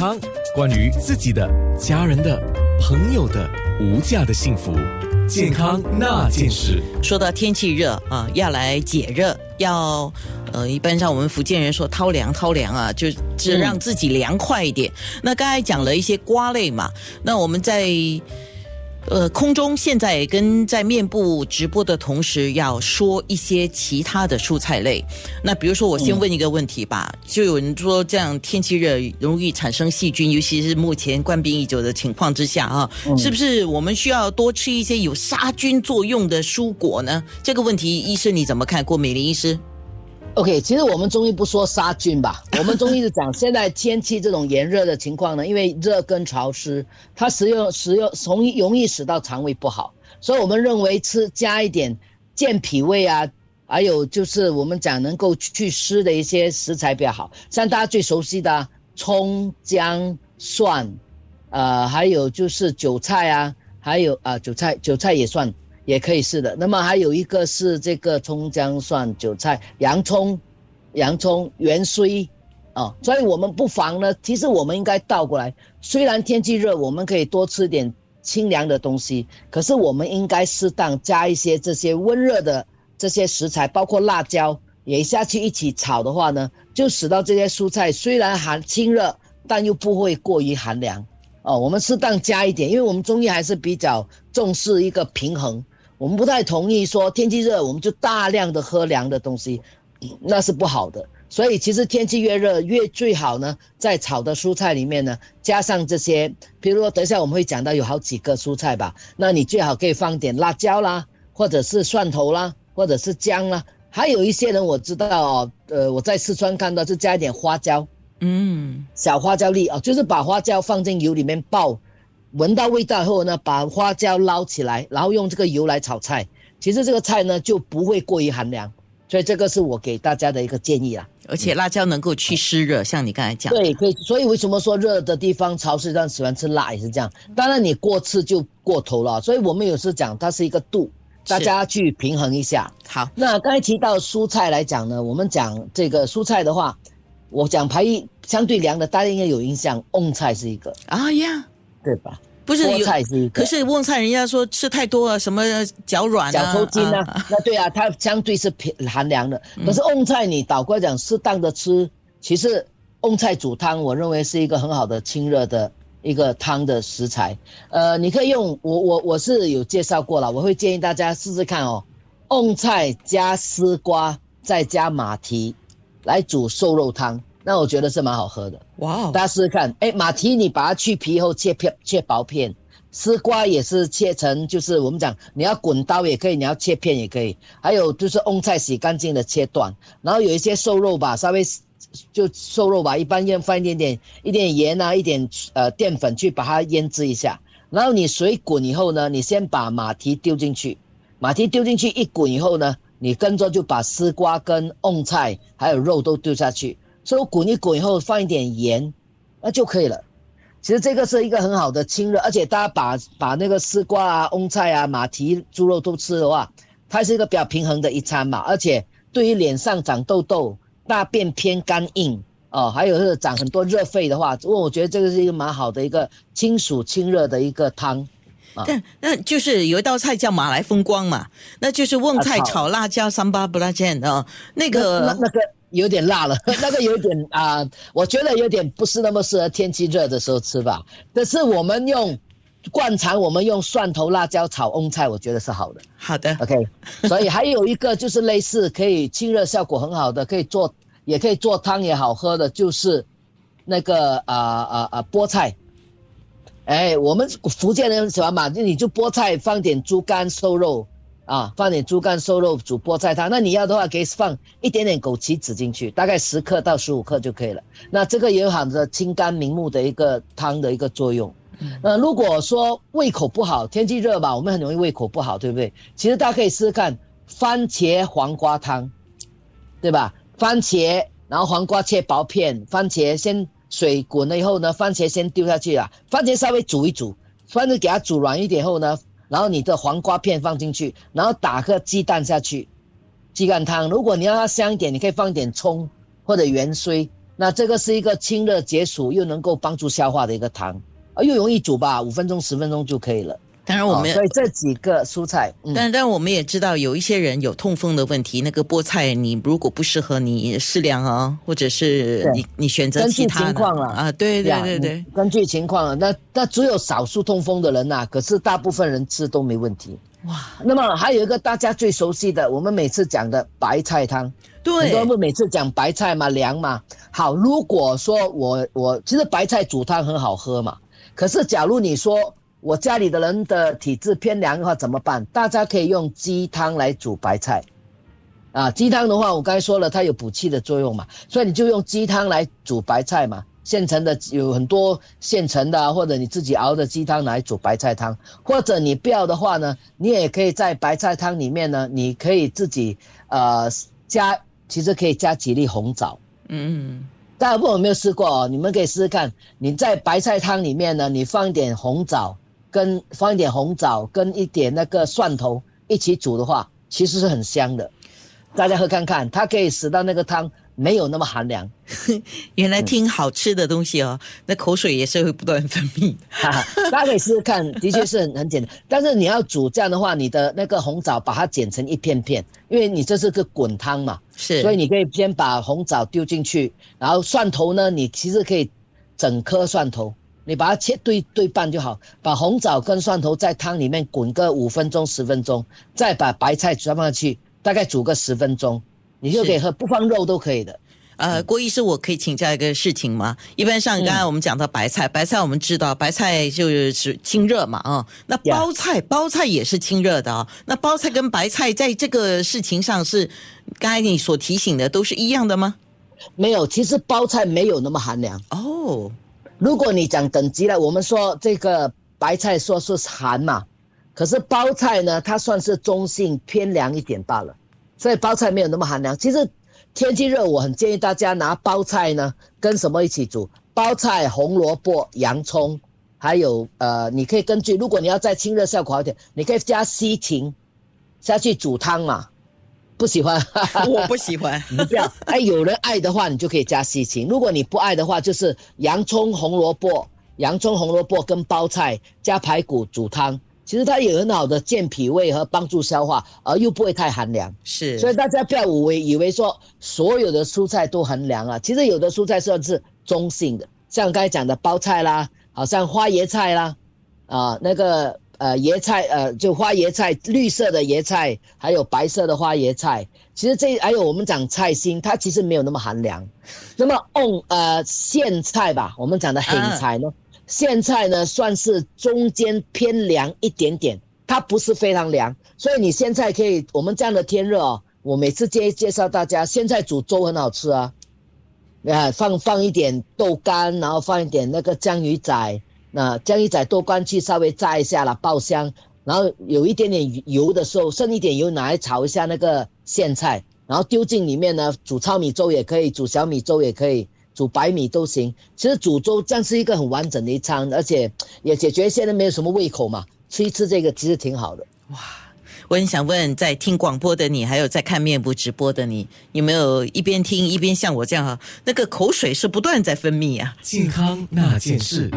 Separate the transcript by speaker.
Speaker 1: 康，关于自己的、家人的、朋友的无价的幸福，健康那件事。
Speaker 2: 说到天气热啊，要来解热，要呃，一般上我们福建人说掏凉掏凉啊，就是让自己凉快一点。那刚才讲了一些瓜类嘛，那我们在。呃，空中现在跟在面部直播的同时，要说一些其他的蔬菜类。那比如说，我先问一个问题吧，就有人说这样天气热容易产生细菌，尤其是目前冠病已久的情况之下啊，是不是我们需要多吃一些有杀菌作用的蔬果呢？这个问题，医生你怎么看？郭美玲医师。
Speaker 3: OK，其实我们中医不说杀菌吧，我们中医是讲现在天气这种炎热的情况呢，因为热跟潮湿，它食用食用容易容易使到肠胃不好，所以我们认为吃加一点健脾胃啊，还有就是我们讲能够祛湿的一些食材比较好，像大家最熟悉的葱、姜、蒜，呃，还有就是韭菜啊，还有啊韭菜韭菜也算。也可以是的，那么还有一个是这个葱姜蒜韭菜洋葱，洋葱元荽，啊，所以我们不妨呢，其实我们应该倒过来，虽然天气热，我们可以多吃点清凉的东西，可是我们应该适当加一些这些温热的这些食材，包括辣椒也下去一起炒的话呢，就使到这些蔬菜虽然寒清热，但又不会过于寒凉，哦，我们适当加一点，因为我们中医还是比较重视一个平衡。我们不太同意说天气热我们就大量的喝凉的东西，那是不好的。所以其实天气越热越最好呢，在炒的蔬菜里面呢，加上这些，比如说等一下我们会讲到有好几个蔬菜吧，那你最好可以放点辣椒啦，或者是蒜头啦，或者是姜啦。还有一些人我知道哦，呃，我在四川看到就加一点花椒，嗯，小花椒粒哦，就是把花椒放进油里面爆。闻到味道后呢，把花椒捞起来，然后用这个油来炒菜。其实这个菜呢就不会过于寒凉，所以这个是我给大家的一个建议啦。
Speaker 2: 而且辣椒能够去湿热，像你刚才讲。
Speaker 3: 对，可以。所以为什么说热的地方潮湿，让喜欢吃辣也是这样。当然你过吃就过头了，所以我们有时讲它是一个度，大家去平衡一下。
Speaker 2: 好，
Speaker 3: 那刚才提到蔬菜来讲呢，我们讲这个蔬菜的话，我讲排异相对凉的，大家应该有印象，蕹菜是一个。
Speaker 2: 啊呀。
Speaker 3: 对吧？
Speaker 2: 不是
Speaker 3: 蕹菜是一
Speaker 2: 个，可是蕹菜人家说吃太多了，什么脚软、
Speaker 3: 脚抽筋啊？那对啊，它相对是偏寒凉的。可是蕹菜你倒过来讲，适当的吃，其实蕹菜煮汤，我认为是一个很好的清热的一个汤的食材。呃，你可以用我我我是有介绍过了，我会建议大家试试看哦。蕹菜加丝瓜再加马蹄来煮瘦肉汤。那我觉得是蛮好喝的，哇！大家试试看，哎，马蹄你把它去皮后切片，切薄片；丝瓜也是切成，就是我们讲你要滚刀也可以，你要切片也可以。还有就是蕹菜洗干净的切断，然后有一些瘦肉吧，稍微就瘦肉吧，一般要放一点点一点盐啊，一点呃淀粉去把它腌制一下。然后你水滚以后呢，你先把马蹄丢进去，马蹄丢进去一滚以后呢，你跟着就把丝瓜跟蕹菜还有肉都丢下去。所以滚一滚以后放一点盐，那就可以了。其实这个是一个很好的清热，而且大家把把那个丝瓜啊、翁菜啊、马蹄、猪肉都吃的话，它是一个比较平衡的一餐嘛。而且对于脸上长痘痘、大便偏干硬哦，还有是长很多热痱的话，我我觉得这个是一个蛮好的一个清暑清热的一个汤。
Speaker 2: 但那就是有一道菜叫马来风光嘛，那就是瓮菜炒辣椒三八不拉酱啊，那个
Speaker 3: 那个。有点辣了，那个有点啊，我觉得有点不是那么适合天气热的时候吃吧。可是我们用灌肠，我们用蒜头、辣椒炒翁菜，我觉得是好的。
Speaker 2: 好的
Speaker 3: ，OK。所以还有一个就是类似可以清热效果很好的，可以做也可以做汤也好喝的，就是那个啊啊啊菠菜。哎，我们福建人喜欢嘛，就你就菠菜放点猪肝瘦肉。啊，放点猪肝瘦肉煮菠菜汤，那你要的话可以放一点点枸杞子进去，大概十克到十五克就可以了。那这个也有含着清肝明目的一个汤的一个作用。那如果说胃口不好，天气热吧，我们很容易胃口不好，对不对？其实大家可以试试看番茄黄瓜汤，对吧？番茄，然后黄瓜切薄片，番茄先水滚了以后呢，番茄先丢下去啊，番茄稍微煮一煮，番茄给它煮软一点后呢。然后你的黄瓜片放进去，然后打个鸡蛋下去，鸡蛋汤。如果你要它香一点，你可以放一点葱或者芫荽，那这个是一个清热解暑又能够帮助消化的一个汤，啊，又容易煮吧，五分钟十分钟就可以了。
Speaker 2: 当然，我们、
Speaker 3: 哦所以这几个蔬菜，嗯，
Speaker 2: 但但我们也知道，有一些人有痛风的问题，那个菠菜你如果不适合你适量啊，或者是你你选择其他
Speaker 3: 情况了
Speaker 2: 啊，对对对
Speaker 3: 根据情况啊，那那只有少数痛风的人呐、可是大部分人吃都没问题。
Speaker 2: 哇，
Speaker 3: 那么还有一个大家最熟悉的，我们每次讲的白菜汤，很多
Speaker 2: 对
Speaker 3: 人不每次讲白菜嘛，凉嘛。好，如果说我我其实白菜煮汤很好喝嘛，可是假如你说我家里的人的体质偏凉的话怎么办？大家可以用鸡汤来煮白菜。啊，鸡汤的话，我刚才说了，它有补气的作用嘛，所以你就用鸡汤来煮白菜嘛。现成的有很多现成的、啊，或者你自己熬的鸡汤来煮白菜汤，或者你不要的话呢，你也可以在白菜汤里面呢，你可以自己呃加，其实可以加几粒红枣。
Speaker 2: 嗯，嗯
Speaker 3: 大家不有没有试过哦？你们可以试试看。你在白菜汤里面呢，你放一点红枣，跟放一点红枣跟一点那个蒜头一起煮的话，其实是很香的。大家喝看看，它可以使到那个汤没有那么寒凉。
Speaker 2: 原来听好吃的东西哦，那口水也是会不断分泌。
Speaker 3: 哈哈，大家可以试试看，的确是很很简单。但是你要煮这样的话，你的那个红枣把它剪成一片片，因为你这是个滚汤嘛，
Speaker 2: 是，
Speaker 3: 所以你可以先把红枣丢进去，然后蒜头呢，你其实可以整颗蒜头，你把它切对对半就好，把红枣跟蒜头在汤里面滚个五分钟十分钟，再把白菜装上去，大概煮个十分钟，你就可以喝，不放肉都可以的。
Speaker 2: 呃，郭医师，我可以请教一个事情吗？一般上，刚才我们讲到白菜，白菜我们知道，白菜就是清热嘛，啊、那包菜，包菜也是清热的啊、那包菜跟白菜在这个事情上是，刚才你所提醒的都是一样的吗？
Speaker 3: 没有，其实包菜没有那么寒凉。
Speaker 2: 哦，
Speaker 3: 如果你讲等级了，我们说这个白菜说是寒嘛，可是包菜呢，它算是中性偏凉一点罢了，所以包菜没有那么寒凉。其实天气热，我很建议大家拿包菜呢跟什么一起煮？包菜、红萝卜、洋葱，还有呃，你可以根据，如果你要再清热效果好一点，你可以加西芹下去煮汤嘛。不喜欢，
Speaker 2: 我不喜欢。
Speaker 3: 你不要，哎，有人爱的话，你就可以加西芹；如果你不爱的话，就是洋葱、红萝卜、洋葱、红萝卜跟包菜加排骨煮汤。其实它有很好的健脾胃和帮助消化，而又不会太寒凉。
Speaker 2: 是，
Speaker 3: 所以大家不要以为以为说所有的蔬菜都很凉啊，其实有的蔬菜算是中性的，像刚才讲的包菜啦，好像花椰菜啦，啊、那个呃椰菜呃就花椰菜，绿色的椰菜，还有白色的花椰菜，其实这还有我们讲菜心，它其实没有那么寒凉。那么蕹呃苋菜吧，我们讲的苋菜呢，苋菜呢算是中间偏凉一点点，它不是非常凉，所以你现在可以，我们这样的天热哦，我每次介介绍大家，苋菜煮粥很好吃啊，啊放放一点豆干，然后放一点那个江鱼仔，那江一仔多关去稍微炸一下了，爆香，然后有一点点油的时候，剩一点油拿来炒一下那个苋菜，然后丢进里面呢，煮糙米粥也可以，煮小米粥也可以。煮白米都行，其实煮粥这样是一个很完整的一餐，而且也解决现在没有什么胃口嘛，吃一吃这个其实挺好的。
Speaker 2: 哇我很想问，在听广播的你，还有在看面部直播的你，有没有一边听一边像我这样啊，那个口水是不断在分泌啊？
Speaker 1: 健康那件事。